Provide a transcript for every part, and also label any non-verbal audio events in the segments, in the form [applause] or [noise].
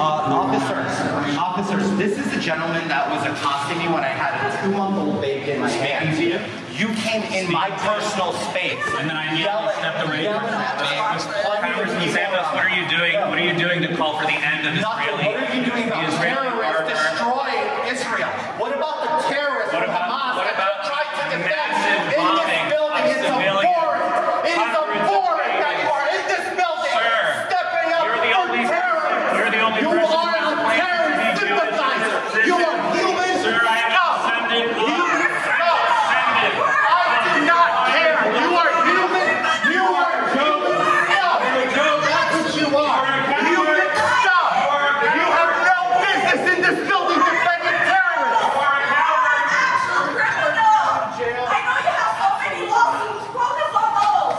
Uh, officers, officers, this is the gentleman that was accosting me when I had a two-month-old baby in my hand. You came in my personal space. And then I immediately stepped away. yelling at me. Congressman Santos, what are you doing? What are you doing to call for the end of Nothing. Israeli, What are you doing the about Israeli terrorists murder? destroying Israel? What about the terrorists What from about- Hamas what that about tried to defend massive in bombing this building? of It's civilians? abhorrent. It is Hundreds of abhorrent that you babies. are in this building Sir, stepping up you're the for only- terrorists. you're the only You person are who a claims to terrorist be Jewish in sympathizer. this position. You are human Sir, I have scum. ascended up. Human scum. Ascended. I do not care. You are human. You are human scum. That's what you are. Human scum. You have no business in this building defending terrorists. You are a coward. I know you have so many lawsuits. Focus on those.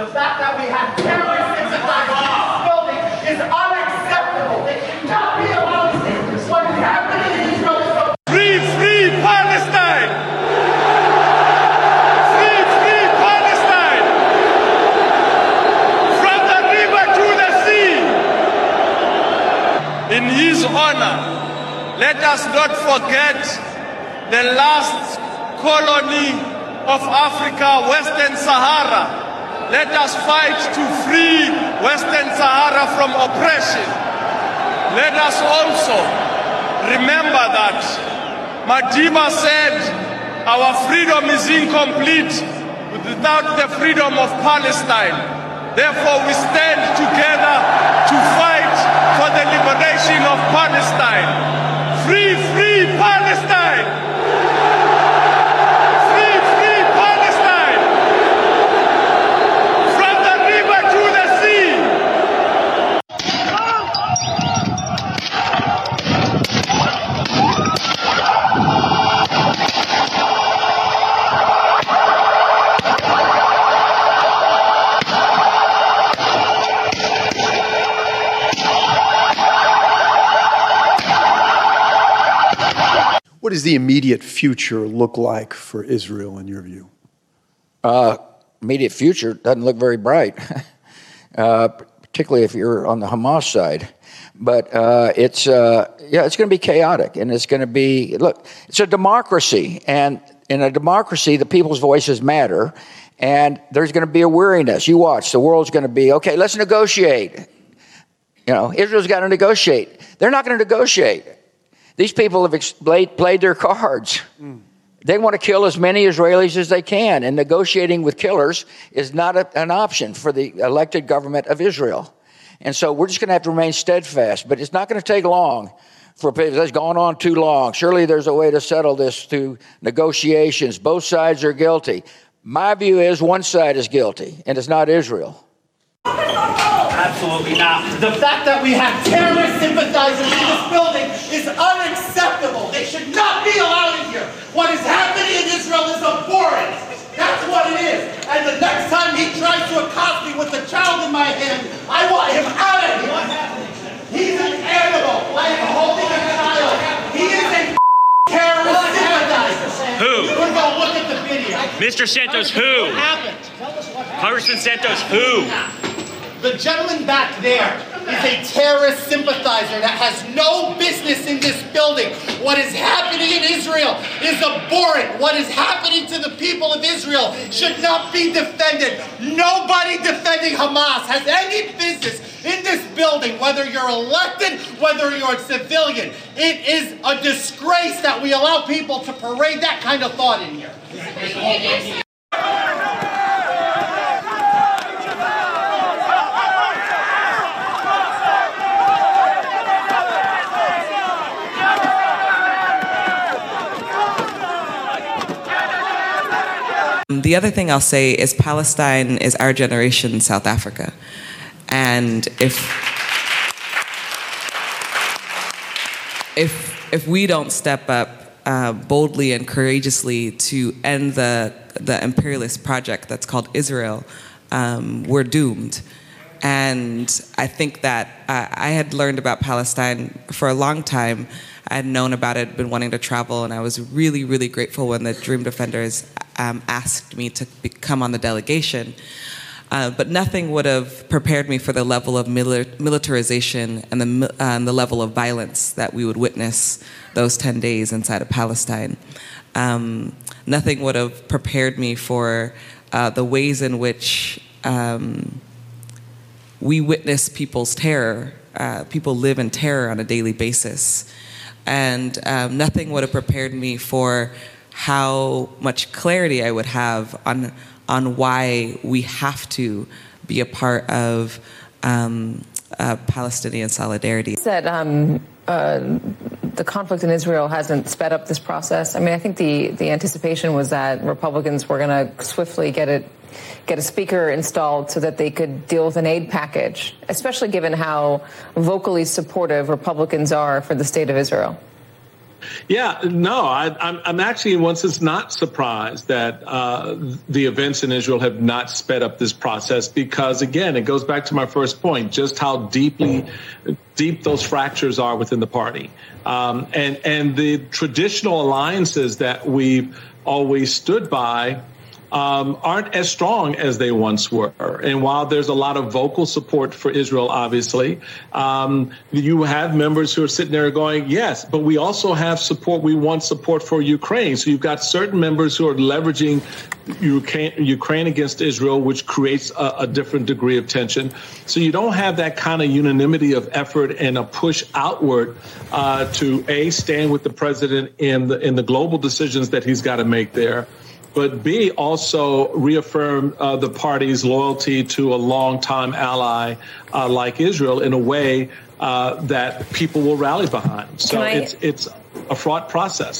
The fact that we have terrorist sympathizers in this building is unacceptable. They should not be allowed to. What is happening in Israel is a Free, free Palestine! Free, free Palestine! From the river to the sea! In his honor, let us not forget the last colony of Africa, Western Sahara. Let us fight to free Western Sahara from oppression. Let us also remember that Madiba said our freedom is incomplete without the freedom of Palestine. Therefore, we stand together to fight for the liberation of Palestine. Free, free Palestine! Free, free Palestine! From the river to the sea! What does the immediate future look like for Israel in your view? immediate future doesn't look very bright, [laughs] uh, particularly if you're on the Hamas side. But uh, it's uh, yeah, it's going to be chaotic, and it's going to be look. It's a democracy, and in a democracy, the people's voices matter, and there's going to be a weariness. You watch, the world's going to be okay. Let's negotiate. You know, Israel's got to negotiate. They're not going to negotiate. These people have ex- played, played their cards. Mm. They want to kill as many Israelis as they can, and negotiating with killers is not a, an option for the elected government of Israel. And so we're just going to have to remain steadfast, but it's not going to take long. For it's gone on too long. Surely there's a way to settle this through negotiations. Both sides are guilty. My view is one side is guilty, and it's not Israel. Absolutely not. The fact that we have terrorist sympathizers in this building is unacceptable. They should not be allowed in here. What is happening in Israel is abhorrent. That's what it is. And the next time he tries to accost me with a child in my hand, I want him out of here. He's an animal. I am holding a child. He is a [laughs] terrorist sympathizer. Who? You can go look at the video. Mr. Santos, who? What happened? Tell us what happened. Congressman Santos, who? The gentleman back there is a terrorist sympathizer that has no business in this building. What is happening in Israel is abhorrent. What is happening to the people of Israel should not be defended. Nobody defending Hamas has any business in this building, whether you're elected, whether you're a civilian. It is a disgrace that we allow people to parade that kind of thought in here. The other thing I'll say is Palestine is our generation South Africa. And if if if we don't step up uh, boldly and courageously to end the the imperialist project that's called Israel, um, we're doomed. And I think that uh, I had learned about Palestine for a long time. I had known about it, been wanting to travel, and I was really, really grateful when the Dream Defenders um, asked me to be- come on the delegation. Uh, but nothing would have prepared me for the level of militarization and the, uh, the level of violence that we would witness those 10 days inside of Palestine. Um, nothing would have prepared me for uh, the ways in which um, we witness people's terror. Uh, people live in terror on a daily basis. And um, nothing would have prepared me for how much clarity I would have on on why we have to be a part of um, uh, Palestinian solidarity. Said um, uh, the conflict in Israel hasn't sped up this process. I mean, I think the the anticipation was that Republicans were going to swiftly get it get a speaker installed so that they could deal with an aid package, especially given how vocally supportive Republicans are for the state of Israel. Yeah, no, I, I'm, I'm actually once it's not surprised that uh, the events in Israel have not sped up this process because, again, it goes back to my first point, just how deeply deep those fractures are within the party, um, and and the traditional alliances that we've always stood by um, aren't as strong as they once were. And while there's a lot of vocal support for Israel, obviously, um, you have members who are sitting there going, yes, but we also have support. We want support for Ukraine. So you've got certain members who are leveraging Ukraine, Ukraine against Israel, which creates a, a different degree of tension. So you don't have that kind of unanimity of effort and a push outward uh, to a stand with the president in the in the global decisions that he's got to make there but B, also reaffirm uh, the party's loyalty to a longtime ally uh, like Israel in a way uh, that people will rally behind. So I- it's, it's a fraught process.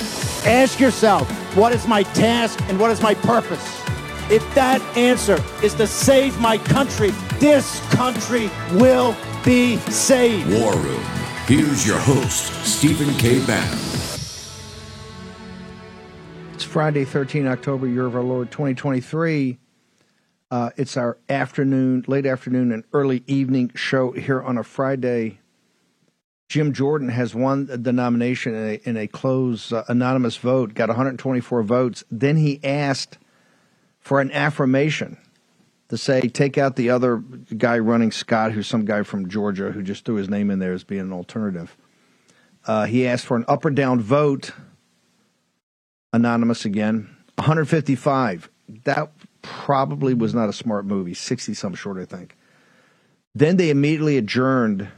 Ask yourself, what is my task and what is my purpose? If that answer is to save my country, this country will be saved. War Room. Here's your host, Stephen K. Bannon. It's Friday, 13 October, year of our Lord 2023. Uh, it's our afternoon, late afternoon, and early evening show here on a Friday. Jim Jordan has won the nomination in a, in a closed uh, anonymous vote, got 124 votes. Then he asked for an affirmation to say, take out the other guy running, Scott, who's some guy from Georgia who just threw his name in there as being an alternative. Uh, he asked for an up or down vote, anonymous again, 155. That probably was not a smart movie, 60 some short, I think. Then they immediately adjourned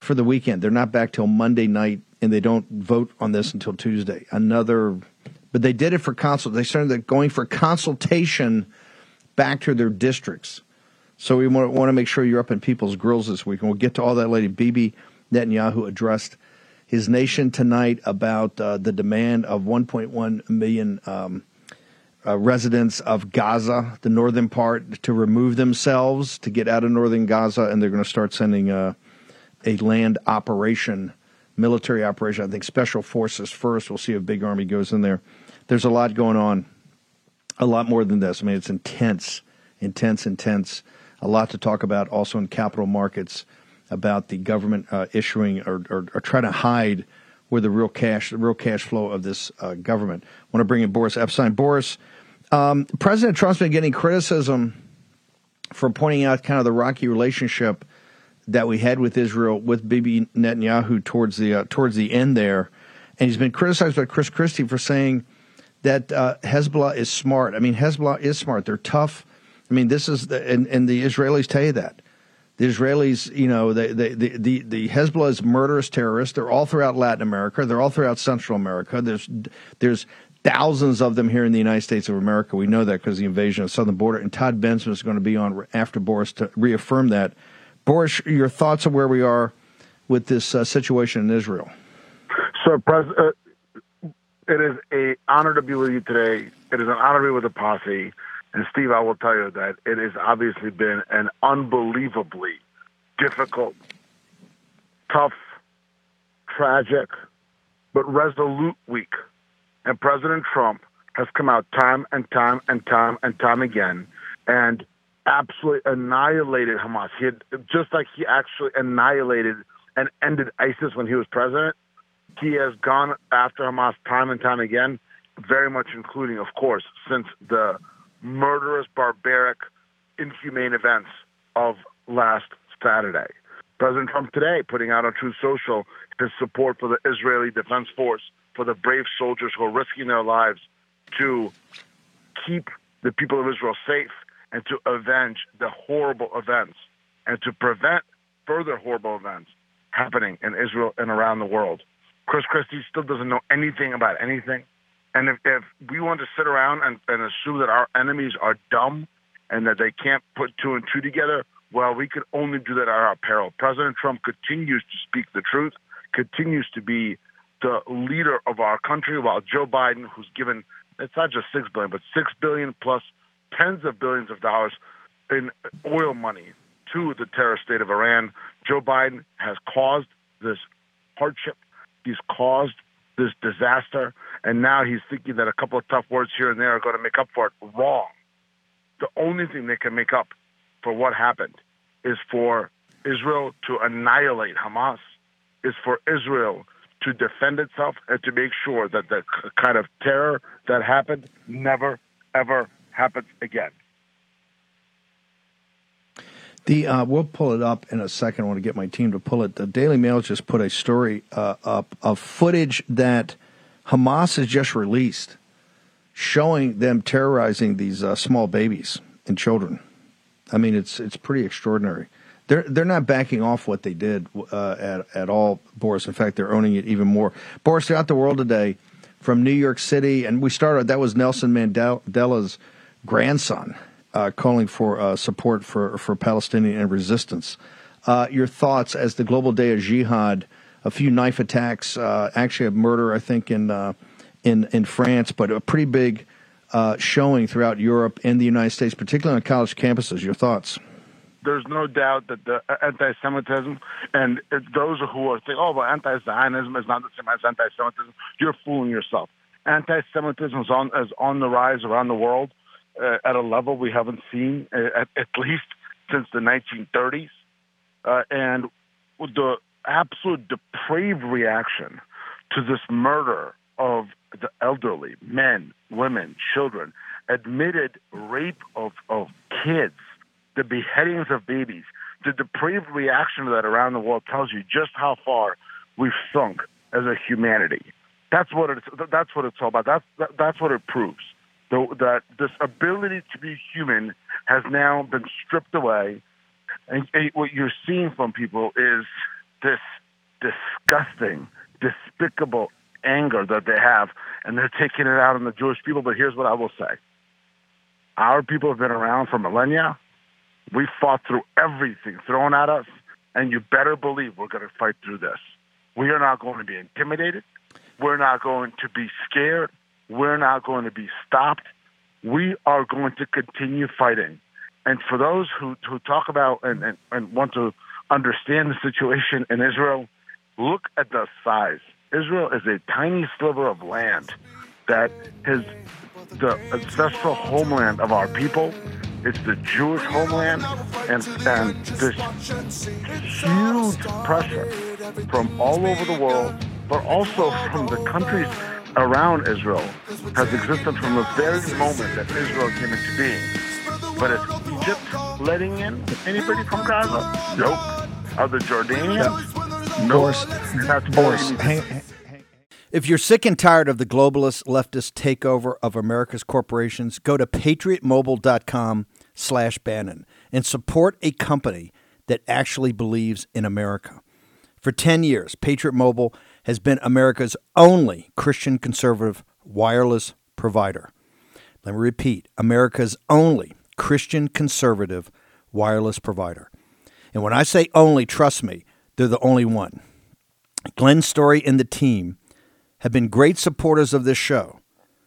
for the weekend. They're not back till Monday night, and they don't vote on this until Tuesday. Another, but they did it for consult. They started going for consultation back to their districts. So we want, to make sure you're up in people's grills this week, and we'll get to all that later. Bibi Netanyahu addressed his nation tonight about uh, the demand of 1.1 million um, uh, residents of Gaza, the northern part, to remove themselves to get out of northern Gaza, and they're going to start sending uh, a land operation, military operation. I think special forces first. We'll see if big army goes in there. There's a lot going on, a lot more than this. I mean, it's intense, intense, intense. A lot to talk about also in capital markets about the government uh, issuing or, or, or trying to hide where the real cash, the real cash flow of this uh, government. I want to bring in Boris Epstein. Boris, um, President Trump's been getting criticism for pointing out kind of the rocky relationship that we had with Israel with Bibi Netanyahu towards the uh, towards the end there, and he's been criticized by Chris Christie for saying that uh, Hezbollah is smart. I mean, Hezbollah is smart. They're tough. I mean, this is the, and and the Israelis tell you that. The Israelis, you know, the, the, the Hezbollah is murderous terrorists. They're all throughout Latin America. They're all throughout Central America. There's, there's thousands of them here in the United States of America. We know that because of the invasion of the southern border. And Todd Bensman is going to be on after Boris to reaffirm that. Boris, your thoughts on where we are with this uh, situation in Israel? So, Pres- uh, it is an honor to be with you today. It is an honor to be with the posse. And Steve, I will tell you that it has obviously been an unbelievably difficult, tough, tragic, but resolute week. And President Trump has come out time and time and time and time again and absolutely annihilated Hamas. He had, just like he actually annihilated and ended ISIS when he was president. He has gone after Hamas time and time again, very much including, of course, since the murderous, barbaric, inhumane events of last Saturday. President Trump today putting out on Truth Social his support for the Israeli Defense Force, for the brave soldiers who are risking their lives to keep the people of Israel safe and to avenge the horrible events and to prevent further horrible events happening in Israel and around the world. Chris Christie still doesn't know anything about anything. And if, if we want to sit around and, and assume that our enemies are dumb and that they can't put two and two together, well, we can only do that at our peril. President Trump continues to speak the truth, continues to be the leader of our country, while Joe Biden, who's given it's not just six billion, but six billion plus tens of billions of dollars in oil money to the terrorist state of Iran. Joe Biden has caused this hardship. He's caused this disaster, and now he's thinking that a couple of tough words here and there are going to make up for it. Wrong. The only thing they can make up for what happened is for Israel to annihilate Hamas, is for Israel to defend itself and to make sure that the kind of terror that happened never, ever happens again. The uh, we'll pull it up in a second. I want to get my team to pull it. The Daily Mail just put a story uh, up of footage that Hamas has just released, showing them terrorizing these uh, small babies and children. I mean, it's it's pretty extraordinary. They're they're not backing off what they did uh, at at all, Boris. In fact, they're owning it even more. Boris, throughout the world today, from New York City, and we started. That was Nelson Mandela's grandson uh, calling for uh, support for, for Palestinian resistance. Uh, your thoughts as the global day of jihad, a few knife attacks, uh, actually a murder, I think, in, uh, in, in France, but a pretty big showing throughout Europe and the United States, particularly on college campuses. Your thoughts? There's no doubt that the anti-Semitism and those who are saying, "Oh, well, anti-Zionism is not the same as anti-Semitism," you're fooling yourself. Anti-Semitism is on is on the rise around the world uh, at a level we haven't seen uh, at, at, least since the 1930s. Uh, and the absolute depraved reaction to this murder of the elderly, men, women, children, admitted rape of, of kids, the beheadings of babies, the depraved reaction to that around the world tells you just how far we've sunk as a humanity. That's what it's. That's what it's all about. That's that, that's what it proves that this ability to be human has now been stripped away. And, and what you're seeing from people is this disgusting, despicable anger that they have, and they're taking it out on the Jewish people. But here's what I will say our people have been around for millennia. We fought through everything thrown at us, and you better believe we're going to fight through this. We are not going to be intimidated. We're not going to be scared. We're not going to be stopped. We are going to continue fighting. And for those who, who talk about and, and, and want to understand the situation in Israel, look at the size. Israel is a tiny sliver of land that is the ancestral homeland of our people. It's the Jewish homeland, and, and this huge pressure from all over the world, but also from the countries around Israel has existed from the very moment that Israel came into being. But is Egypt letting in anybody from Gaza? Nope. of the Jordanians. No, Boris, that's Boris, hang, hang- hang- if you're sick and tired of the globalist leftist takeover of America's corporations, go to patriotmobile.com slash Bannon and support a company that actually believes in America. For 10 years, Patriot Mobile has been America's only Christian conservative wireless provider. Let me repeat America's only Christian conservative wireless provider. And when I say only, trust me, they're the only one. Glenn Story and the team have been great supporters of this show,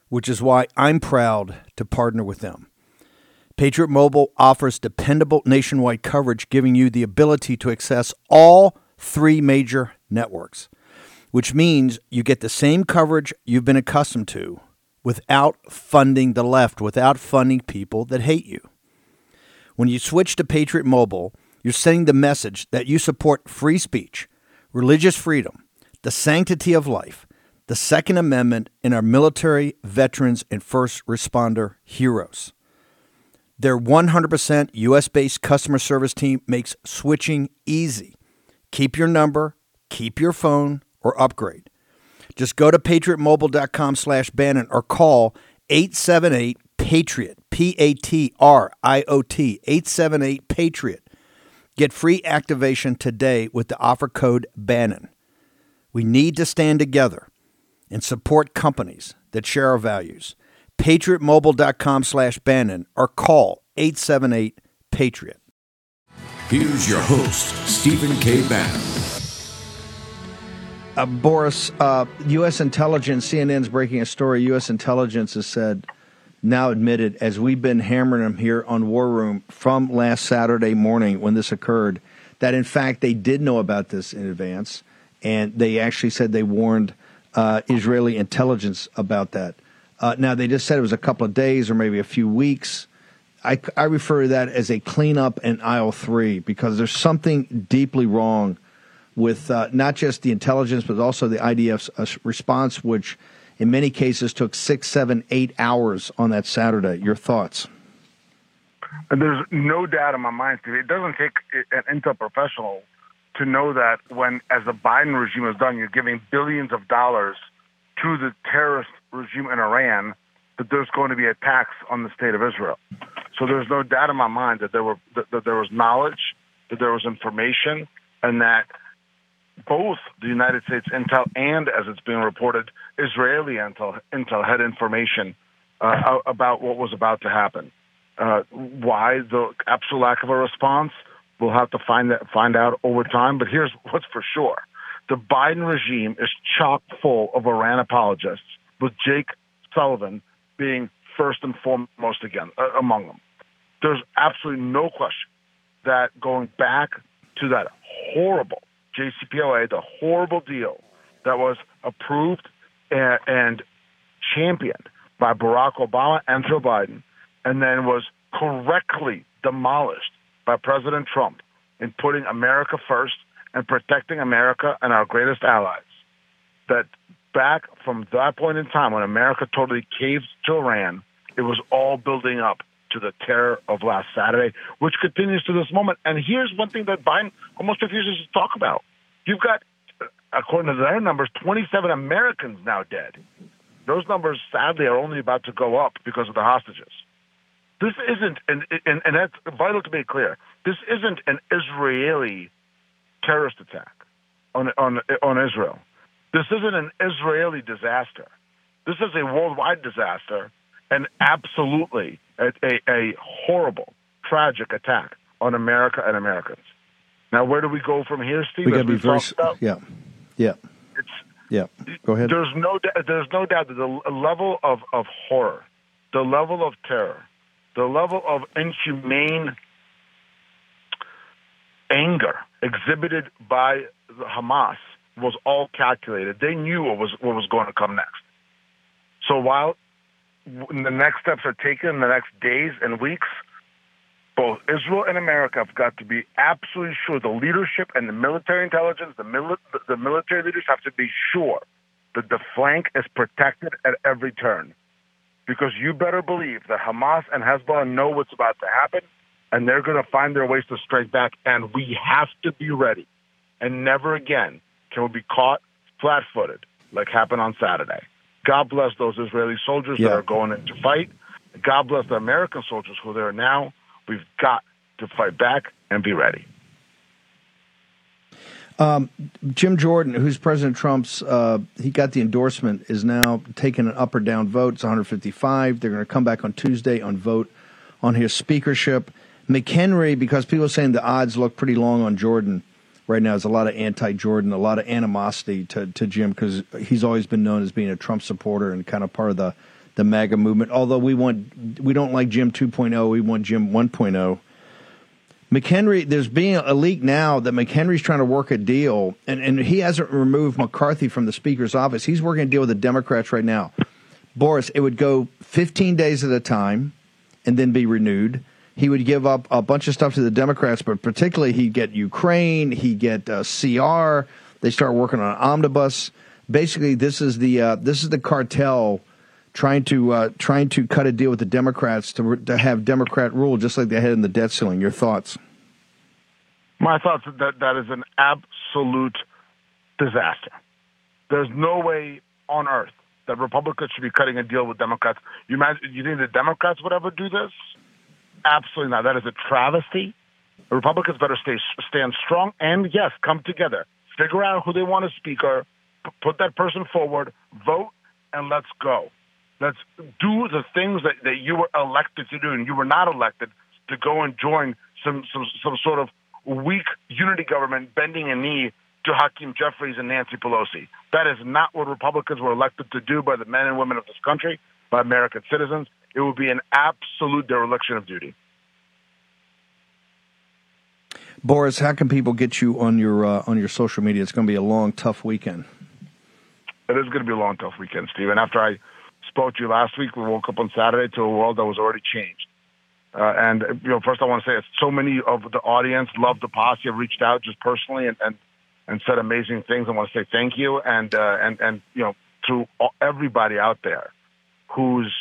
which is why I'm proud to partner with them. Patriot Mobile offers dependable nationwide coverage, giving you the ability to access all three major networks, which means you get the same coverage you've been accustomed to without funding the left, without funding people that hate you. When you switch to Patriot Mobile, you're sending the message that you support free speech, religious freedom, the sanctity of life, the Second Amendment, and our military, veterans, and first responder heroes. Their 100% US based customer service team makes switching easy. Keep your number, keep your phone, or upgrade. Just go to patriotmobile.com slash Bannon or call 878 Patriot, P A T R I O T, 878 Patriot. Get free activation today with the offer code Bannon. We need to stand together and support companies that share our values. PatriotMobile.com slash Bannon or call 878 Patriot. Here's your host, Stephen K. Bannon. Uh, Boris, uh, U.S. intelligence, CNN's breaking a story. U.S. intelligence has said, now admitted, as we've been hammering them here on War Room from last Saturday morning when this occurred, that in fact they did know about this in advance, and they actually said they warned uh, Israeli intelligence about that. Uh, now they just said it was a couple of days or maybe a few weeks. I, I refer to that as a cleanup in aisle three because there's something deeply wrong with uh, not just the intelligence but also the IDF's uh, response, which in many cases took six, seven, eight hours on that Saturday. Your thoughts? There's no doubt in my mind, Steve. It doesn't take an intel professional to know that when, as the Biden regime has done, you're giving billions of dollars to the terrorist regime in Iran, that there's going to be attacks on the state of Israel. So there's no doubt in my mind that there were that, that there was knowledge, that there was information, and that both the United States intel and, as it's being reported, Israeli intel intel had information uh, about what was about to happen. Uh, why the absolute lack of a response? We'll have to find that find out over time. But here's what's for sure: the Biden regime is chock full of Iran apologists, with Jake Sullivan being first and foremost again uh, among them. There's absolutely no question that going back to that horrible JCPOA, the horrible deal that was approved and, and championed by Barack Obama and Joe Biden, and then was correctly demolished by President Trump in putting America first and protecting America and our greatest allies. That back from that point in time when America totally caved to Iran, it was all building up to the terror of last Saturday, which continues to this moment. And here's one thing that Biden almost refuses to talk about. You've got, according to their numbers, 27 Americans now dead. Those numbers, sadly, are only about to go up because of the hostages. This isn't, and, and, and that's vital to be clear, this isn't an Israeli terrorist attack on, on, on Israel. This isn't an Israeli disaster. This is a worldwide disaster and absolutely a, a, a horrible, tragic attack on America and Americans. Now, where do we go from here, Steve? We got to be very. Yeah, yeah, it's yeah. Go ahead. there's no doubt. There's no doubt that the level of, of horror, the level of terror, the level of inhumane anger exhibited by the Hamas was all calculated. They knew what was what was going to come next. So while the next steps are taken in the next days and weeks, both Israel and America have got to be absolutely sure. The leadership and the military intelligence, the, mili- the military leaders have to be sure that the flank is protected at every turn. Because you better believe that Hamas and Hezbollah know what's about to happen, and they're going to find their ways to strike back. And we have to be ready. And never again can we be caught flat-footed like happened on Saturday. God bless those Israeli soldiers Yeah. that are going in to fight. God bless the American soldiers who are there now. We've got to fight back and be ready. Um, Jim Jordan, who's President Trump's, uh, he got the endorsement, is now taking an up or down vote. It's 155. They're going to come back on Tuesday on vote on his speakership. McHenry, because people are saying the odds look pretty long on Jordan right now, there's a lot of anti Jordan, a lot of animosity to, to Jim because he's always been known as being a Trump supporter and kind of part of the, the MAGA movement. Although we want, we don't like Jim 2.0, we want Jim 1.0. McHenry, there's being a leak now that McHenry's trying to work a deal, and, and he hasn't removed McCarthy from the Speaker's office. He's working a deal with the Democrats right now. Boris, it would go 15 days at a time and then be renewed. He would give up a bunch of stuff to the Democrats, but particularly he'd get Ukraine, he'd get uh, CR. They start working on omnibus. Basically, this is the uh, this is the cartel trying to uh, trying to cut a deal with the Democrats to to have Democrat rule, just like they had in the debt ceiling. Your thoughts? My thoughts that that is an absolute disaster. There's no way on earth that Republicans should be cutting a deal with Democrats. You imagine, you think the Democrats would ever do this? Absolutely not. That is a travesty. The Republicans better stay stand strong and yes, come together. Figure out who they want as speaker, p- put that person forward, vote, and let's go. Let's do the things that, that you were elected to do and you were not elected to go and join some some, some sort of weak unity government bending a knee to Hakeem Jeffries and Nancy Pelosi. That is not what Republicans were elected to do by the men and women of this country, by American citizens. It would be an absolute dereliction of duty. Boris, how can people get you on your uh, on your social media? It's going to be a long, tough weekend. It is going to be a long, tough weekend, Stephen. After I spoke to you last week, we woke up on Saturday to a world that was already changed. Uh, and you know, first I want to say, it's so many of the audience love the posse. Have reached out just personally and and, and said amazing things. I want to say thank you, and uh, and and you know, to everybody out there who's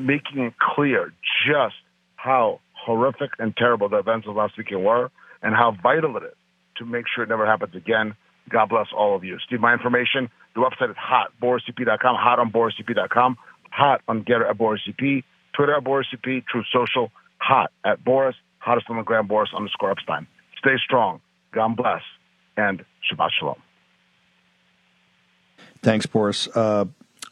making it clear just how horrific and terrible the events of last weekend were, and how vital it is to make sure it never happens again. God bless all of you. Steve, my information, the website is hot, borisep.com, hot on borisep.com, hot on Gettr at borisep, Twitter at borisep, Truth Social, hot at Boris, hottest on the gram, Boris underscore Epstein. Stay strong. God bless, and Shabbat Shalom. Thanks, Boris. Uh,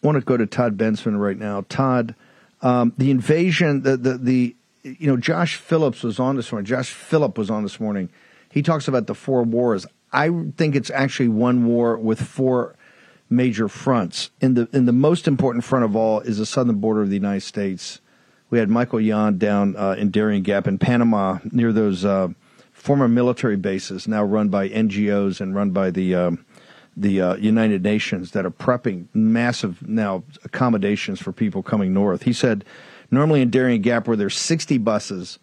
I want to go to Todd Bensman right now. Todd, um, the invasion, the, the the you know, Josh Phillips was on this morning. Josh Philipp was on this morning. He talks about the four wars. I think it's actually one war with four major fronts. And the and the most important front of all is the southern border of the United States. We had Michael Yon down uh, in Darien Gap in Panama near those uh, former military bases now run by NGOs and run by the um, the uh, United Nations that are prepping massive now accommodations for people coming north. He said normally in Darien Gap where there's 60 buses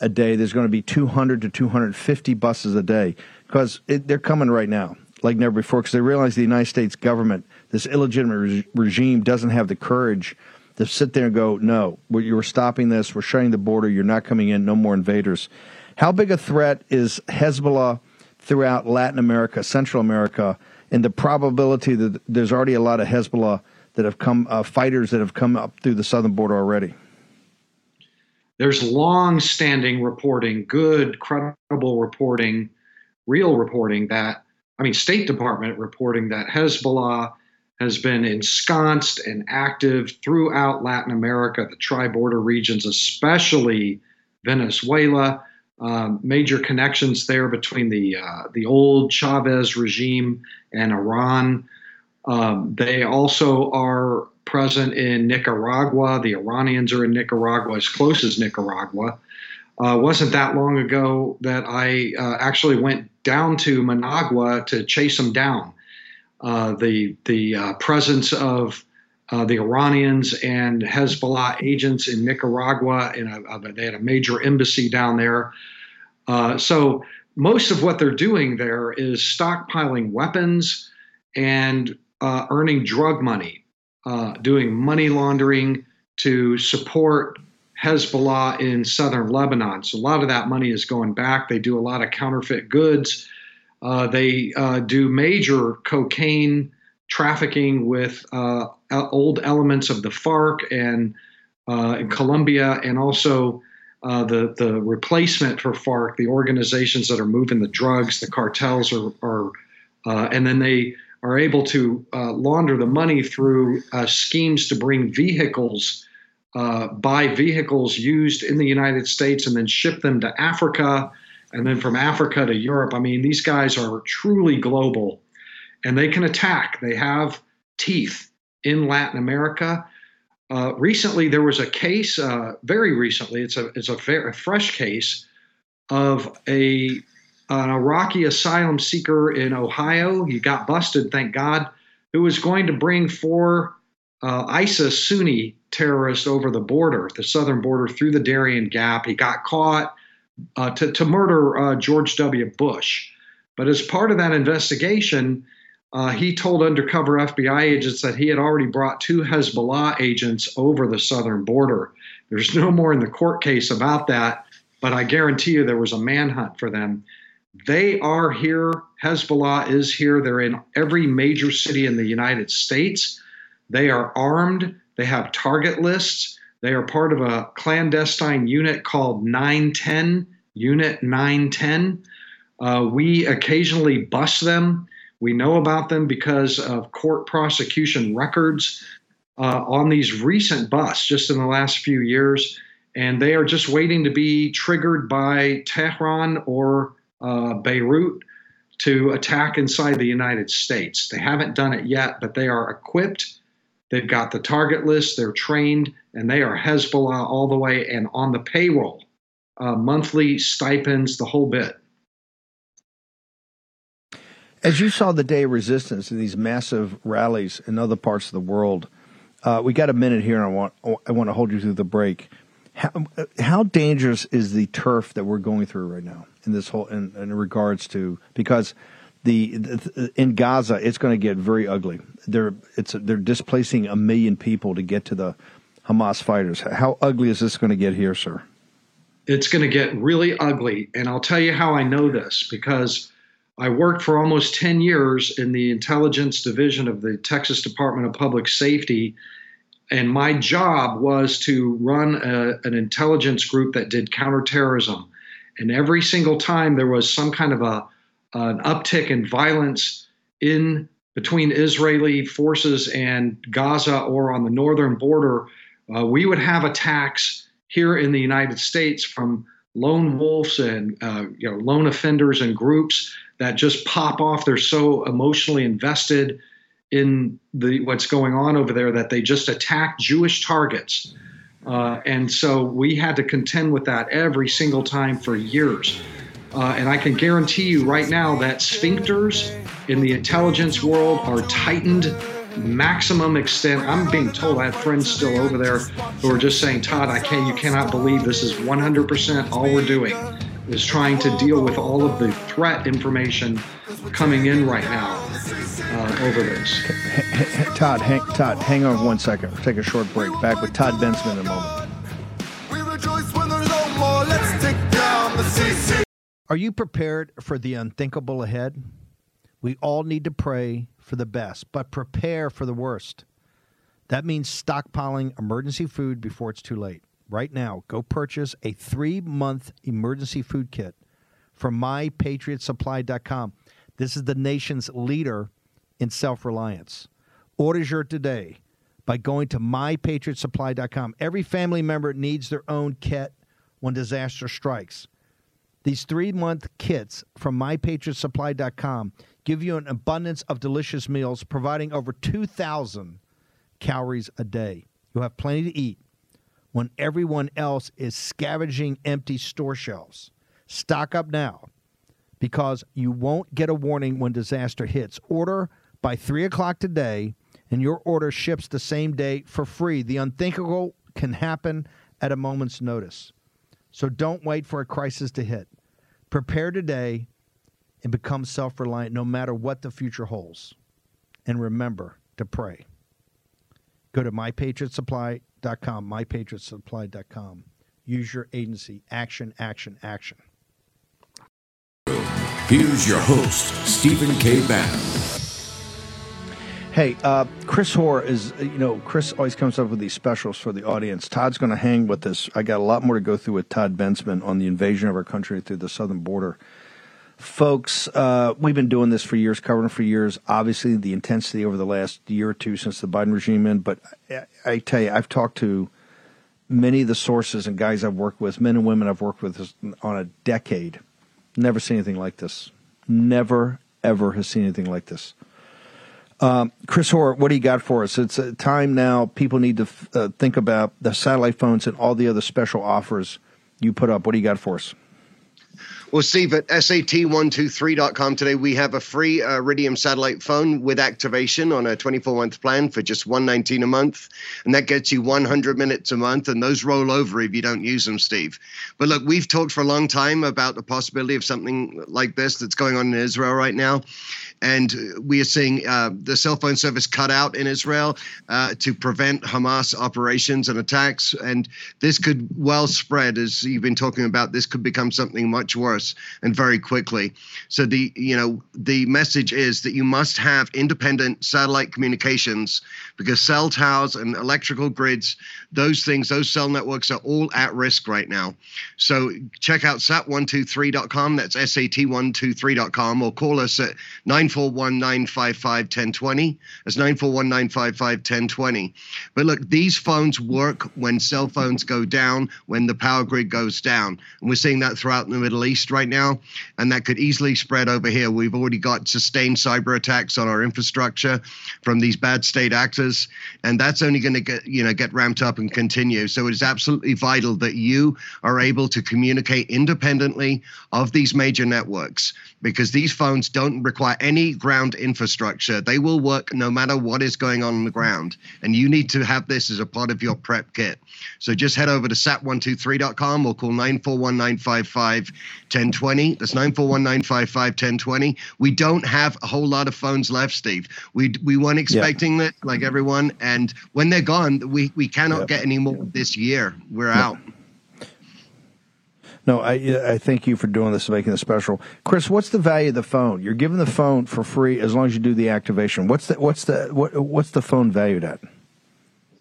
a day, there's going to be 200 to 250 buses a day because they're coming right now like never before because they realize the United States government, this illegitimate re- regime, doesn't have the courage to sit there and go, no, we're, stopping this, we're shutting the border, you're not coming in, no more invaders. How big a threat is Hezbollah throughout Latin America, Central America, and the probability that there's already a lot of Hezbollah that have come, uh, fighters that have come up through the southern border already? There's long standing reporting, good, credible reporting, real reporting that, I mean, State Department reporting that Hezbollah has been ensconced and active throughout Latin America, the tri border regions, especially Venezuela. Um, major connections there between the uh, the old Chavez regime and Iran. Um, they also are present in Nicaragua. The Iranians are in Nicaragua, as close as Nicaragua. Uh, wasn't that long ago that I uh, actually went down to Managua to chase them down. Uh, the the uh, presence of uh, the Iranians and Hezbollah agents in Nicaragua, and they had a major embassy down there. Uh, so most of what they're doing there is stockpiling weapons and uh, earning drug money, uh, doing money laundering to support Hezbollah in southern Lebanon. So a lot of that money is going back. They do a lot of counterfeit goods. Uh, they uh, do major cocaine trafficking with uh, old elements of the FARC and uh, in Colombia, and also uh, the the replacement for FARC, the organizations that are moving the drugs, the cartels are, are uh, and then they are able to launder the money through schemes to bring vehicles uh, buy vehicles used in the United States and then ship them to Africa and then from Africa to Europe. I mean, these guys are truly global and they can attack. They have teeth in Latin America. Uh, recently, there was a case, uh, very recently, it's a, it's a, very, fresh case of a, an Iraqi asylum seeker in Ohio. He got busted, thank God, who was going to bring four uh, ISIS Sunni terrorists over the border, the southern border, through the Darien Gap. He got caught uh, to, to murder uh, George W. Bush. But as part of that investigation, uh, he told undercover FBI agents that he had already brought two Hezbollah agents over the southern border. There's no more in the court case about that, but I guarantee you there was a manhunt for them. They are here. Hezbollah is here. They're in every major city in the United States. They are armed. They have target lists. They are part of a clandestine unit called 910, Unit 910. Uh, we occasionally bust them. We know about them because of court prosecution records uh, on these recent busts just in the last few years. And they are just waiting to be triggered by Tehran or uh, Beirut to attack inside the United States. They haven't done it yet, but they are equipped They've got the target list, they're trained, and they are Hezbollah all the way and on the payroll, uh, monthly stipends, the whole bit. As you saw the day of resistance in these massive rallies in other parts of the world, uh, we got a minute here, and I want I want to hold you through the break. How, how dangerous is the turf that we're going through right now in this whole in, in regards to because the, the in Gaza, it's going to get very ugly. They're it's they're displacing a million people to get to the Hamas fighters. How ugly is this going to get here, sir? It's going to get really ugly, and I'll tell you how I know this because I worked for almost 10 years in the intelligence division of the Texas Department of Public Safety. And my job was to run a, an intelligence group that did counterterrorism. And every single time there was some kind of a an uptick in violence in between Israeli forces and Gaza or on the northern border, uh, we would have attacks here in the United States from lone wolves and uh, you know lone offenders and groups that just pop off. They're so emotionally invested in the what's going on over there that they just attack Jewish targets. Uh, and so we had to contend with that every single time for years. Uh, and I can guarantee you right now that sphincters in the intelligence world are tightened maximum extent. I'm being told I have friends still over there who are just saying, Todd, I can't, you cannot believe this is 100% all we're doing is trying to deal with all of the threat information coming in right now uh, over this. Todd, hang, Todd, hang on one second. We'll take a short break. Back with Todd Bensman in a moment. Are you prepared for the unthinkable ahead? We all need to pray for the best, but prepare for the worst. That means stockpiling emergency food before it's too late. Right now, go purchase a three month emergency food kit from mypatriotsupply.com. This is the nation's leader in self reliance. Order your today by going to mypatriotsupply.com. Every family member needs their own kit when disaster strikes. These three month kits from mypatriotsupply.com give you an abundance of delicious meals, providing over 2,000 calories a day. You'll have plenty to eat when everyone else is scavenging empty store shelves. Stock up now because you won't get a warning when disaster hits. Order by 3 o'clock today, and your order ships the same day for free. The unthinkable can happen at a moment's notice. So don't wait for a crisis to hit. Prepare today and become self reliant no matter what the future holds. And remember to pray. Go to mypatriotsupply.com, mypatriotsupply.com. Use your agency. Action, action, action. Here's your host, Stephen K. Bannon. Hey, uh, Chris Hoare is, you know, Chris always comes up with these specials for the audience. Todd's going to hang with this. I got a lot more to go through with Todd Bensman on the invasion of our country through the southern border. Folks, uh, we've been doing this for years, covering for years. Obviously, the intensity over the last year or two since the Biden regime in, but I, I tell you, I've talked to many of the sources and guys I've worked with, men and women I've worked with on a decade. Never seen anything like this. Never, ever has seen anything like this. Um, Chris Hoare, what do you got for us? It's a time now. People need to uh, think about the satellite phones and all the other special offers you put up. What do you got for us? Well, Steve, at SAT123.com today, we have a free uh, Iridium satellite phone with activation on a 24 month plan for just 119 a month. And that gets you 100 minutes a month. And those roll over if you don't use them, Steve. But look, we've talked for a long time about the possibility of something like this that's going on in Israel right now and we are seeing uh, the cell phone service cut out in Israel uh, to prevent Hamas operations and attacks. And this could well spread, as you've been talking about. This could become something much worse and very quickly. So the you know the message is that you must have independent satellite communications because cell towers and electrical grids, those things, those cell networks are all at risk right now. So check out sat123.com. That's sat123.com, or call us at 9 941 955 1020. That's 941 955 1020. But look, these phones work when cell phones go down, when the power grid goes down. And we're seeing that throughout the Middle East right now. And that could easily spread over here. We've already got sustained cyber attacks on our infrastructure from these bad state actors. And that's only going to get, you know, get ramped up and continue. So it is absolutely vital that you are able to communicate independently of these major networks because these phones don't require any ground infrastructure. They will work no matter what is going on on the ground. And you need to have this as a part of your prep kit. So just head over to sat123.com or call 941 955 1020. That's 941 955 1020. We don't have a whole lot of phones left, Steve. We, we weren't expecting yeah. that, like everyone. And when they're gone, we, we cannot yep. get any more this year. We're out. No, I I thank you for doing this, and making this special, Chris. What's the value of the phone? You're giving the phone for free as long as you do the activation. What's the what's the what, what's the phone valued at?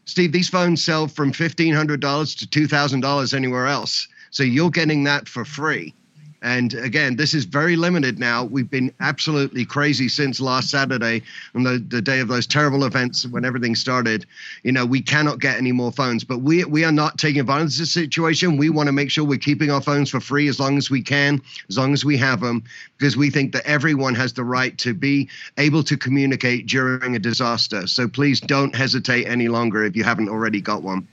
Steve, these phones sell from fifteen hundred dollars to two thousand dollars anywhere else, so you're getting that for free. And again, this is very limited now. We've been absolutely crazy since last Saturday on the, the day of those terrible events when everything started. You know, we cannot get any more phones, but we, we are not taking advantage of the situation. We want to make sure we're keeping our phones for free as long as we can, as long as we have them, because we think that everyone has the right to be able to communicate during a disaster. So please don't hesitate any longer if you haven't already got one.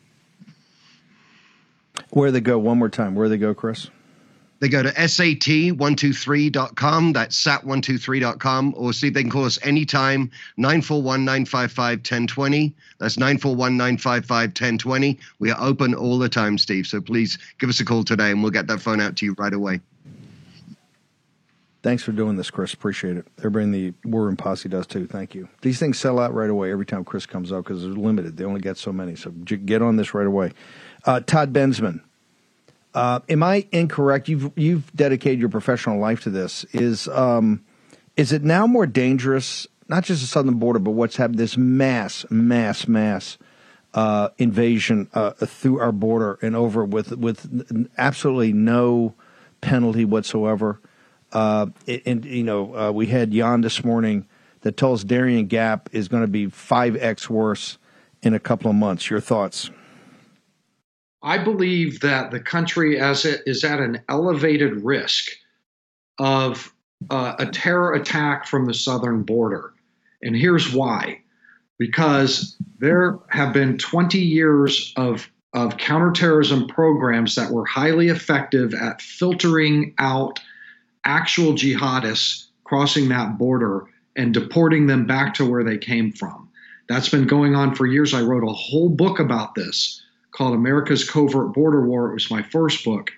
Where they go? One more time. Where they go, Chris? They go to sat123.com. That's sat123.com. Or see if they can call us anytime, 941 955 1020. That's 941 955 1020. We are open all the time, Steve. So please give us a call today and we'll get that phone out to you right away. Thanks for doing this, Chris. Appreciate it. Everybody in the War Room Posse does too. Thank you. These things sell out right away every time Chris comes up because they're limited. They only get so many. So get on this right away. Uh, Todd Bensman, uh, am I incorrect? You've you've dedicated your professional life to this. Is um, is it now more dangerous? Not just the southern border, but what's happened? This mass, mass, mass uh, invasion uh, through our border and over with with absolutely no penalty whatsoever. Uh, and you know, uh, we had Yon this morning that told us Darien Gap is going to be five x worse in a couple of months. Your thoughts? I believe that the country as it is at an elevated risk of uh, a terror attack from the southern border. And here's why. Because there have been 20 years of, of counterterrorism programs that were highly effective at filtering out actual jihadists crossing that border and deporting them back to where they came from. That's been going on for years. I wrote a whole book about this called America's Covert Border War. It was my first book.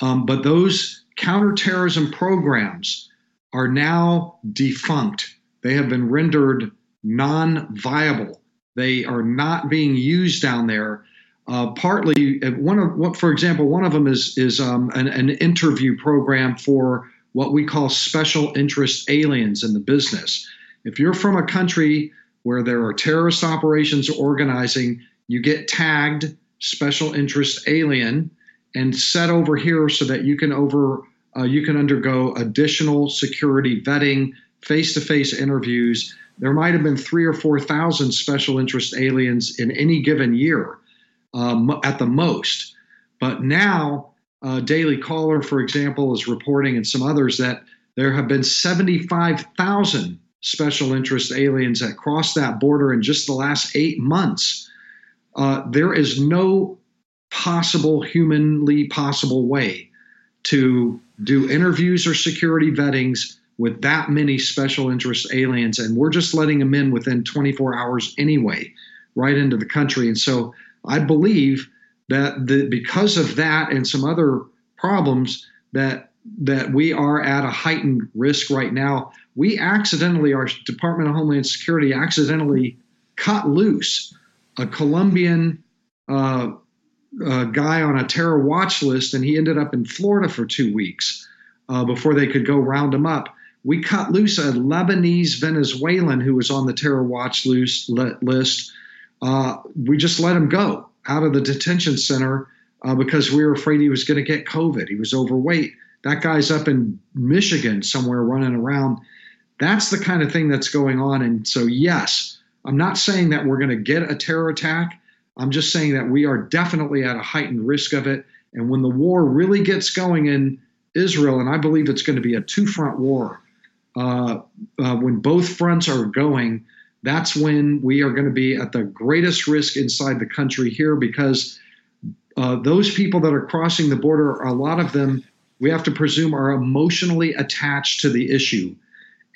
Um, but those counterterrorism programs are now defunct. They have been rendered non viable. They are not being used down there Uh, partly, uh, one of for example, one of them is is um, an, an interview program for what we call special interest aliens in the business. If you're from a country where there are terrorist operations organizing, you get tagged special interest alien and set over here so that you can over uh, you can undergo additional security vetting, face-to-face interviews. There might have been three or four thousand special interest aliens in any given year, um, at the most. But now, uh, Daily Caller, for example, is reporting, and some others that there have been 75,000 special interest aliens that crossed that border in just the last eight months. Uh, there is no possible, humanly possible way to do interviews or security vettings with that many special interest aliens. And we're just letting them in within 24 hours anyway, right into the country. And so I believe that the, because of that and some other problems, that that we are at a heightened risk right now. We accidentally, our Department of Homeland Security accidentally cut loose a Colombian uh, uh, guy on a terror watch list, and he ended up in Florida for two weeks uh, before they could go round him up. We cut loose a Lebanese Venezuelan who was on the terror watch list. Uh, we just let him go out of the detention center uh, because we were afraid he was going to get COVID. He was overweight. That guy's up in Michigan somewhere running around. That's the kind of thing that's going on. And so, yes, I'm not saying that we're going to get a terror attack. I'm just saying that we are definitely at a heightened risk of it. And when the war really gets going in Israel, and I believe it's going to be a two front war, uh, uh, when both fronts are going, that's when we are going to be at the greatest risk inside the country here because uh, those people that are crossing the border, a lot of them we have to presume are emotionally attached to the issue.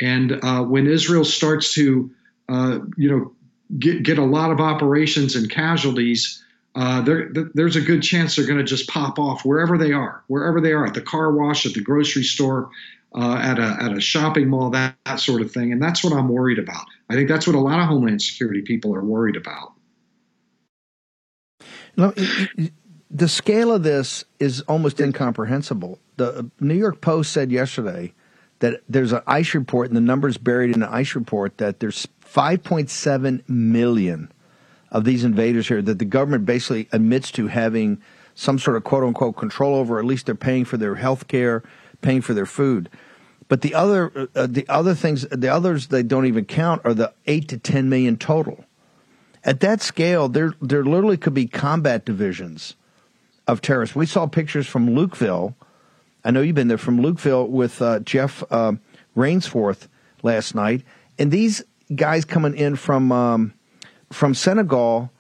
And uh, when Israel starts to, uh, you know, get, get a lot of operations and casualties, uh, there, there's a good chance they're going to just pop off wherever they are, wherever they are, at the car wash, at the grocery store, uh, at, a, at a shopping mall, that, that sort of thing. And that's what I'm worried about. I think that's what a lot of Homeland Security people are worried about. No, the scale of this is almost incomprehensible. The New York Post said yesterday that there's an ICE report, and the numbers buried in the ICE report that there's 5.7 million of these invaders here that the government basically admits to having some sort of quote unquote control over. At least they're paying for their health care, paying for their food. But the other, uh, the other things, the others they don't even count are the eight to 10 million total. At that scale, there there literally could be combat divisions of terrorists. We saw pictures from Lukeville. I know you've been there from Lukeville with uh, Jeff uh, Rainforth last night, and these guys coming in from um, from Senegal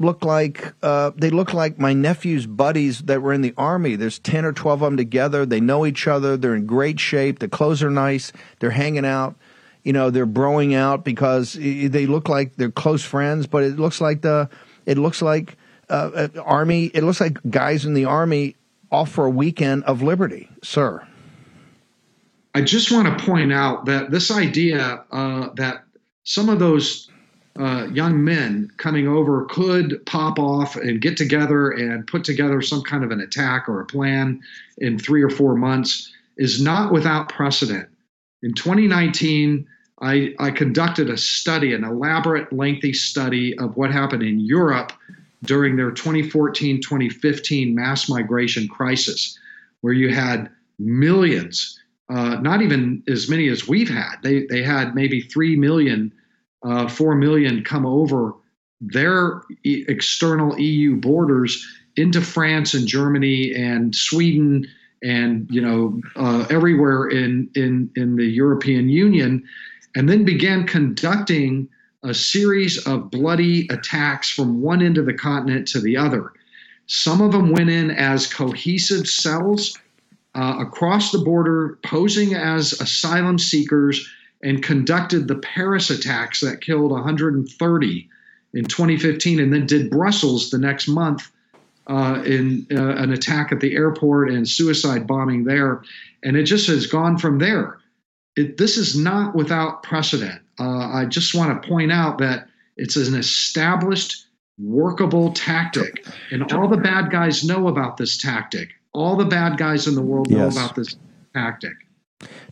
look like uh, they look like my nephew's buddies that were in the army. There's ten or twelve of them together. They know each other. They're in great shape. The clothes are nice. They're hanging out. You know, they're broing out because they look like they're close friends. But it looks like the it looks like uh, uh, army. It looks like guys in the army off for a weekend of liberty, sir. I just want to point out that this idea uh, that some of those uh, young men coming over could pop off and get together and put together some kind of an attack or a plan in three or four months is not without precedent. In 2019, I, I conducted a study, an elaborate, lengthy study of what happened in Europe during their 2014 2015 mass migration crisis, where you had millions, uh, not even as many as we've had. They, they had maybe 3 million, uh, 4 million come over their e- external EU borders into France and Germany and Sweden and you know uh, everywhere in, in in the European Union, and then began conducting a series of bloody attacks from one end of the continent to the other. Some of them went in as cohesive cells uh, across the border, posing as asylum seekers, and conducted the Paris attacks that killed 130 in 2015, and then did Brussels the next month uh, in uh, an attack at the airport and suicide bombing there. And it just has gone from there. It, this is not without precedent uh, I just want to point out that it's an established workable tactic. And all the bad guys know about this tactic. All the bad guys in the world know Yes. about this tactic.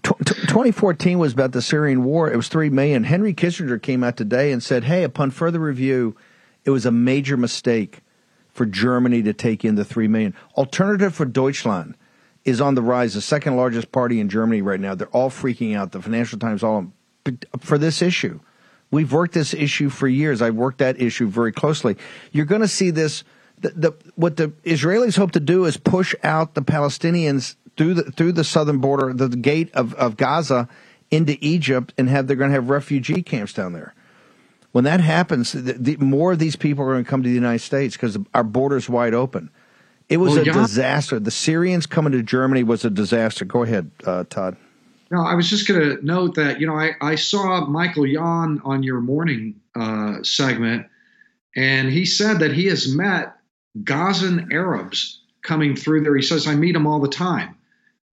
Tw- tw- 2014 was about the Syrian war. It was 3 million. Henry Kissinger came out today and said, hey, upon further review, it was a major mistake for Germany to take in the 3 million. Alternative for Deutschland is on the rise, the second largest party in Germany right now. They're all freaking out. The Financial Times, all uh, for this issue. We've worked this issue for years. I've worked that issue very closely. You're going to see this. The, the, what the Israelis hope to do is push out the Palestinians through the through the southern border, the, gate of, of Gaza into Egypt, and have they're going to have refugee camps down there. When that happens, the, the, more of these people are going to come to the United States because our border's wide open. It was Well, a Jan- disaster. The Syrians coming to Germany was a disaster. Go ahead, uh, Todd. No, I was just going to note that, you know, I, I saw Michael Yon on your morning uh, segment, and he said that he has met Gazan Arabs coming through there. He says, I meet them all the time.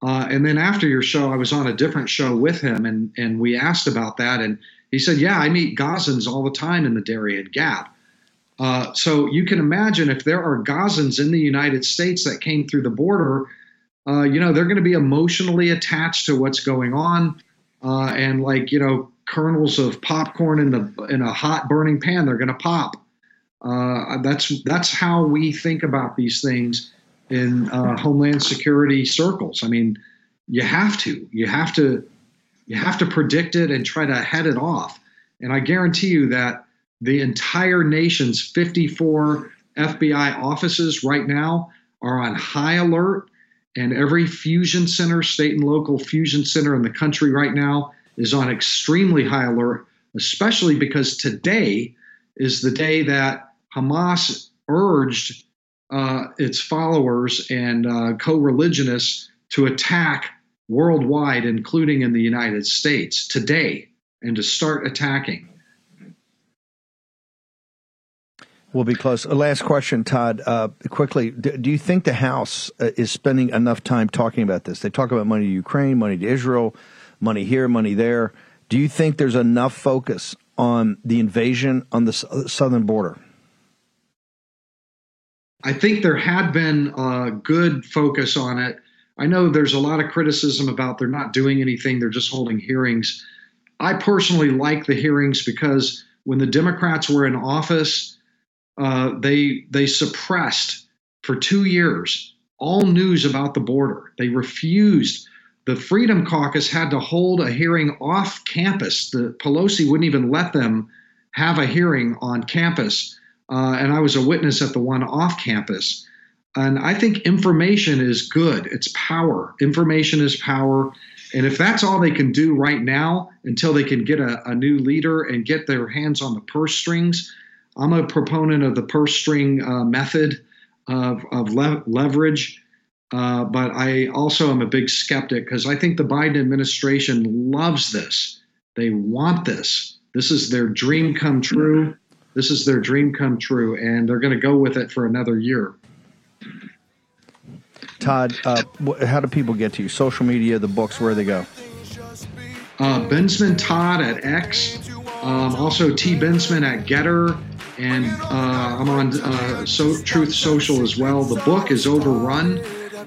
Uh, and then after your show, I was on a different show with him, and, and we asked about that. And he said, Yeah, I meet Gazans all the time in the Darien Gap. Uh, so you can imagine if there are Gazans in the United States that came through the border, uh, you know, they're going to be emotionally attached to what's going on. Uh, and like, you know, kernels of popcorn in the in a hot burning pan, they're going to pop. Uh, that's that's how we think about these things in uh, homeland security circles. I mean, you have to, you have to, you have to predict it and try to head it off. And I guarantee you that the entire nation's 54 FBI offices right now are on high alert, and every fusion center, state and local fusion center in the country right now is on extremely high alert, especially because today is the day that Hamas urged uh, its followers and uh, co religionists to attack worldwide, including in the United States, today, and to start attacking. We'll be close. Uh, Last question, Todd. Uh, quickly, do, do you think the House uh, is spending enough time talking about this? They talk about money to Ukraine, money to Israel, money here, money there. Do you think there's enough focus on the invasion on the uh, southern border? I think there had been a good focus on it. I know there's a lot of criticism about they're not doing anything, they're just holding hearings. I personally like the hearings because when the Democrats were in office, uh, they they suppressed for two years all news about the border. They refused. The Freedom Caucus had to hold a hearing off campus. The Pelosi wouldn't even let them have a hearing on campus, uh, and I was a witness at the one off campus. And I think information is good. It's power. Information is power. And if that's all they can do right now until they can get a, a new leader and get their hands on the purse strings, I'm a proponent of the purse string uh, method of, of le- leverage. Uh, but I also am a big skeptic because I think the Biden administration loves this. They want this. This is their dream come true. This is their dream come true. And they're going to go with it for another year. Todd, uh, how do people get to you? Social media, the books, where they go? uh, Bensman Todd at X, um, also T Bensman at Gettr, and uh, I'm on uh, so, Truth Social as well. The book is overrun,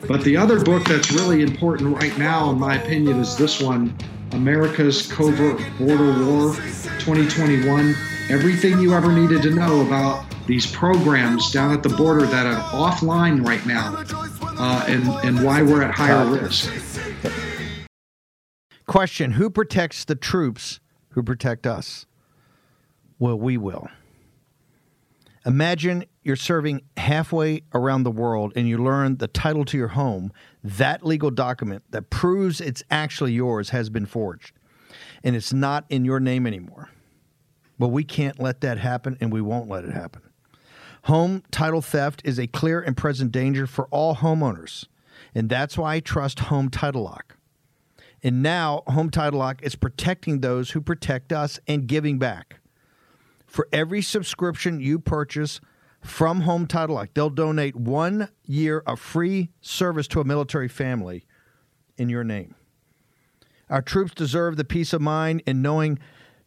but the other book that's really important right now, in my opinion, is this one America's Covert Border War 2021. Everything you ever needed to know about these programs down at the border that are offline right now uh, and, and why we're at higher risk. Question Who protects the troops who protect us? Well, we will. Imagine you're serving halfway around the world and you learn the title to your home, that legal document that proves it's actually yours has been forged and it's not in your name anymore. But we can't let that happen and we won't let it happen. Home title theft is a clear and present danger for all homeowners, and that's why I trust Home Title Lock. And now, Home Title Lock is protecting those who protect us and giving back. For every subscription you purchase from Home Title Lock, they'll donate one year of free service to a military family in your name. Our troops deserve the peace of mind in knowing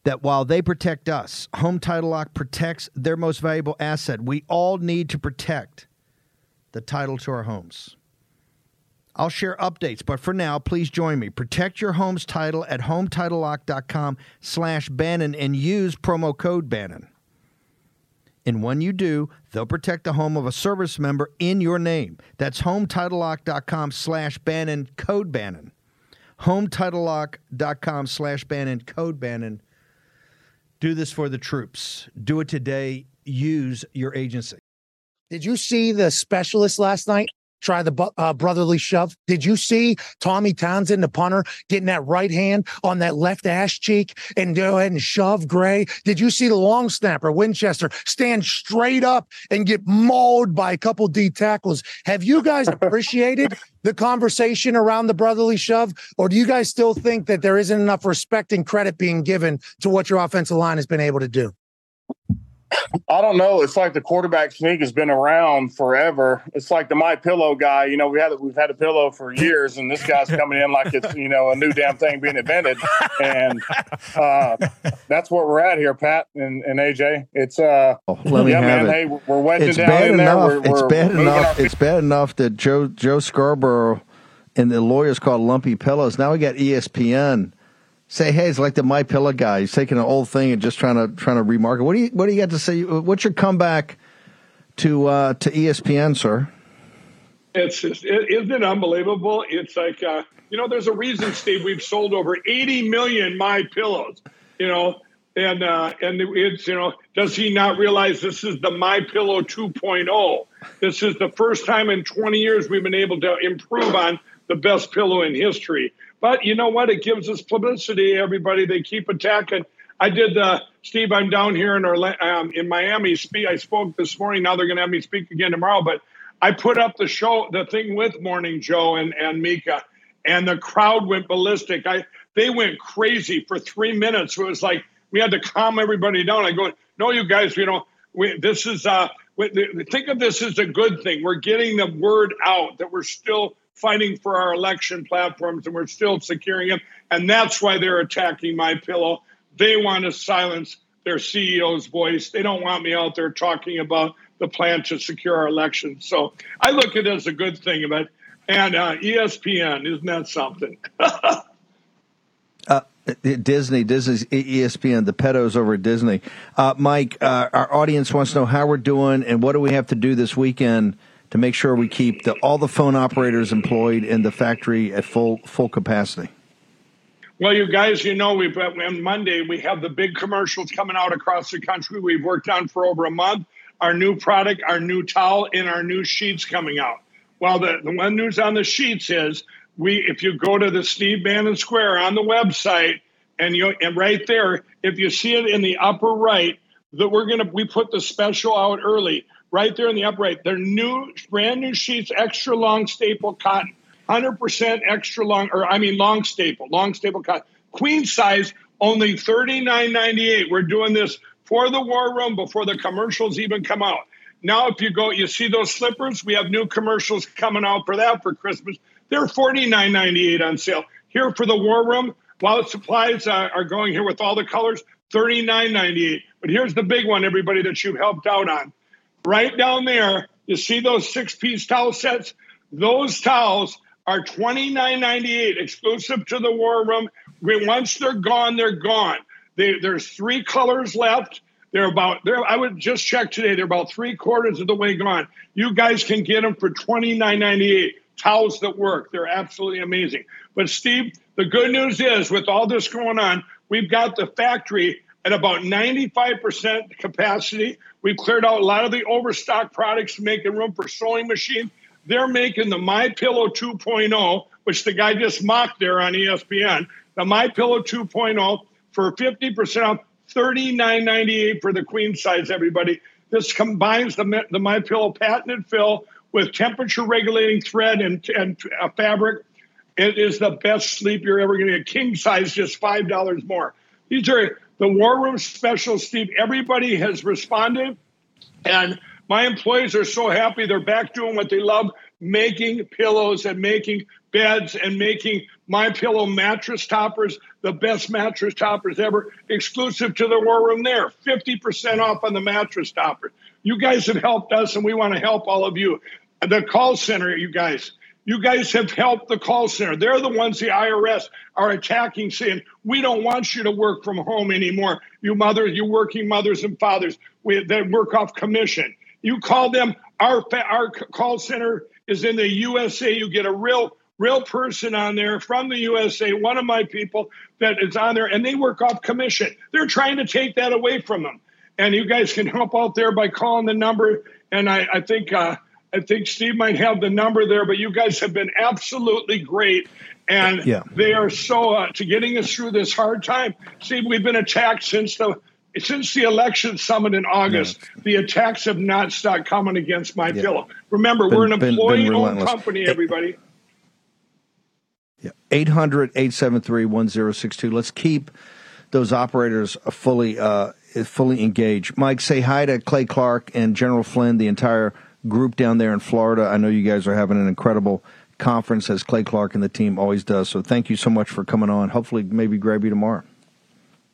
that while they protect us, Home Title Lock protects their most valuable asset. We all need to protect the title to our homes. I'll share updates, but for now, please join me. Protect your home's title at hometitlelock.com slash Bannon and use promo code Bannon. And when you do, they'll protect the home of a service member in your name. That's hometitlelock.com slash Bannon, code Bannon. Hometitlelock.com slash Bannon, code Bannon. Do this for the troops. Do it today. Use your agency. Did you see the specialist last night? Try the uh, brotherly shove. Did you see Tommy Townsend, the punter, getting that right hand on that left ass cheek and go ahead and shove Gray? Did you see the long snapper, Winchester, stand straight up and get mauled by a couple D tackles? Have you guys [laughs] appreciated the conversation around the brotherly shove? Or do you guys still think that there isn't enough respect and credit being given to what your offensive line has been able to do? I don't know. It's like the quarterback sneak has been around forever. It's like the my pillow guy. You know, we had we've had a pillow for years, and this guy's coming in like it's you know a new damn thing being invented, and uh, that's where we're at here, Pat and, and AJ. It's uh, Let me yeah, have man. it. Hey, we're wedging it's down bad in there. enough. We're, it's we're bad enough. our It's bad enough that Joe Joe Scarborough and the lawyers called lumpy pillows. Now we got ESPN. Say, hey, it's like the My Pillow guy. He's taking an old thing and just trying to trying to remarket. What do you What do you got to say? What's your comeback to uh, to ESPN, sir? It's just, it, isn't it unbelievable? It's like, uh, you know, there's a reason, Steve, we've sold over 80 million My Pillows, you know, and, uh, and it's, you know, does he not realize this is the My Pillow 2.0? This is the first time in 20 years we've been able to improve on the best pillow in history. But you know what? It gives us publicity. Everybody, they keep attacking. I did, uh, Steve. I'm down here in Orlando, um, in Miami. Speak. I spoke this morning. Now they're going to have me speak again tomorrow. But I put up the show, the thing with Morning Joe and and Mika, and the crowd went ballistic. I they went crazy for three minutes. It was like we had to calm everybody down. I go, no, you guys, you know, we, this is uh, we, think of this as a good thing. We're getting the word out that we're still fighting for our election platforms and we're still securing them. And that's why they're attacking my pillow. They want to silence their CEO's voice. They don't want me out there talking about the plan to secure our elections. So I look at it as a good thing. But and uh, ESPN, isn't that something? [laughs] Uh, Disney, Disney's ESPN, the pedos over at Disney. Uh, Mike, uh, our audience wants to know how we're doing and what do we have to do this weekend to make sure we keep the, all the phone operators employed in the factory at full full capacity. Well, you guys, you know, we've on Monday we have the big commercials coming out across the country. We've worked on for over a month. Our new product, our new towel, and our new sheets coming out. Well, the, the one news on the sheets is we if you go to the Steve Bannon Square on the website and you and right there, if you see it in the upper right, that we're gonna we put the special out early. Right there in the upper right, they're new, brand new sheets, extra long staple cotton, 100% extra long, or I mean long staple, long staple cotton, queen size, only $39.98. We're doing this for the war room before the commercials even come out. Now, if you go, you see those slippers. We have new commercials coming out for that for Christmas. They're $49.98 on sale. Here for the war room, while supplies are going here with all the colors, $39.98. But here's the big one, everybody, that you've helped out on. Right down there, you see those six piece towel sets? Those towels are $29.98 exclusive to the war room. Once they're gone, they're gone. They, there's three colors left. They're about there. I would just check today. They're about three quarters of the way gone. You guys can get them for twenty nine ninety eight. Towels that work. They're absolutely amazing. But Steve, the good news is with all this going on, we've got the factory at about ninety five percent capacity. We've cleared out a lot of the overstock products, making room for sewing machines. They're making the My Pillow 2.0, which the guy just mocked there on ESPN. The My Pillow 2.0 for 50% off, $39.98 for the queen size, everybody. This combines the, the My Pillow patented fill with temperature regulating thread and, and uh, fabric. It is the best sleep you're ever going to get. King size, just $5 more. These are the War Room special, Steve. Everybody has responded. And my employees are so happy. They're back doing what they love. making pillows and making beds and making my pillow mattress toppers the best mattress toppers ever exclusive to the war room there 50% off on the mattress toppers you guys have helped us and we want to help all of you the call center you guys you guys have helped the call center. They're the ones the IRS are attacking, saying, We don't want you to work from home anymore. You mothers, you working mothers and fathers we, that work off commission. You call them, our, our call center is in the USA. You get a real, real person on there from the USA, one of my people that is on there, and they work off commission. They're trying to take that away from them. And you guys can help out there by calling the number. And I, I think, uh, I think Steve might have the number there, but you guys have been absolutely great. And Yeah. they are so uh, to getting us through this hard time. Steve, we've been attacked since the since the election summit in August. The attacks have not stopped coming against my pillow. Remember, Been- we're an employee-owned company. Everybody. 800 873 1062. Let's keep those operators fully uh, fully engaged. Mike, say hi to Clay Clark and General Flynn, the entire group down there in Florida. I know you guys are having an incredible conference as Clay Clark and the team always does. So thank you so much for coming on. Hopefully, maybe grab you tomorrow.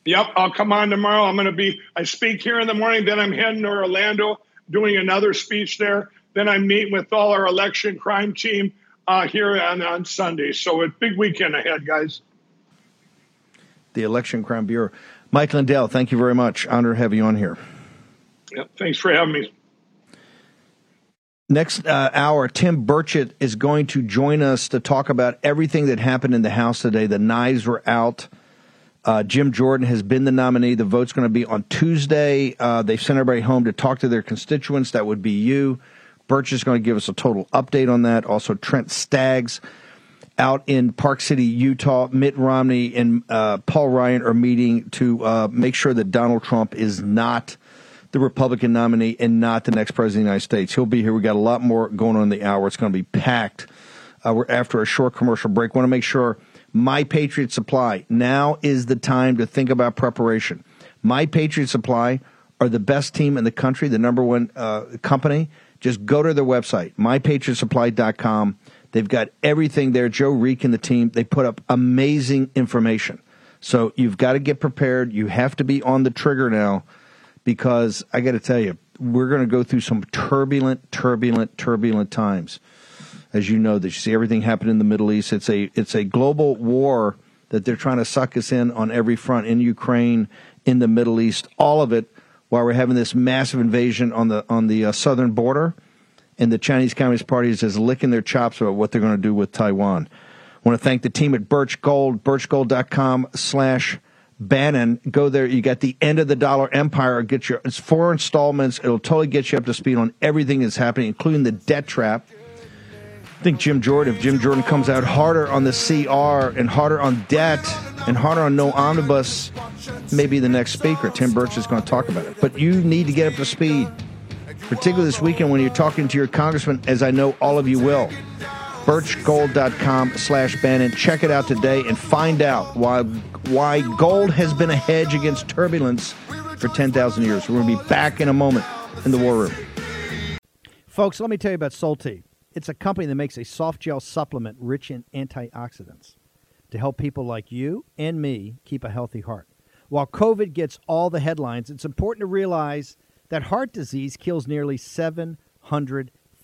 Yep, I'll come on tomorrow. I'm going to be, I speak here in the morning, then I'm heading to Orlando doing another speech there. Then I'm meeting with all our election crime team uh, here on, on Sunday. So a big weekend ahead, guys. The Election Crime Bureau. Mike Lindell, thank you very much. Honor to have you on here. Yep, thanks for having me. Next uh, hour, Tim Burchett is going to join us to talk about everything that happened in the House today. The knives were out. Uh, Jim Jordan has been the nominee. The vote's going to be on Tuesday. Uh, they've sent everybody home to talk to their constituents. That would be you. Birch is going to give us a total update on that. Also, Trent Staggs out in Park City, Utah. Mitt Romney and uh, Paul Ryan are meeting to uh, make sure that Donald Trump is not the Republican nominee and not the next president of the United States. He'll be here. We got a lot more going on in the hour. It's going to be packed. Uh, we're after a short commercial break. Want to make sure My Patriot Supply. Now is the time to think about preparation. My Patriot Supply are the best team in the country, the number one uh, company. Just go to their website, mypatriotsupply.com. They've got everything there. Joe Reek and the team, they put up amazing information. So you've got to get prepared. You have to be on the trigger now because I got to tell you, we're going to go through some turbulent, turbulent, turbulent times. As you know, that you see everything happen in the Middle East. It's a it's a global war that they're trying to suck us in on every front in Ukraine, in the Middle East, all of it, while we're having this massive invasion on the on the uh, southern border, and the Chinese Communist Party is just licking their chops about what they're going to do with Taiwan. I want to thank the team at Birch Gold, birchgold.com slash Bannon. Go there. You got the end of the dollar empire. Get your, it's four installments. It'll totally get you up to speed on everything that's happening, including the debt trap. I think Jim Jordan, if Jim Jordan comes out harder on the CR and harder on debt and harder on no omnibus, maybe the next speaker, Tim Birch, is going to talk about it. But you need to get up to speed, particularly this weekend when you're talking to your congressman, as I know all of you will birchgold.com slash Bannon. Check it out today and find out why why gold has been a hedge against turbulence for 10,000 years. We're going to be back in a moment in the war room. Folks, let me tell you about Solti. It's a company that makes a soft gel supplement rich in antioxidants to help people like you and me keep a healthy heart. While COVID gets all the headlines, it's important to realize that heart disease kills nearly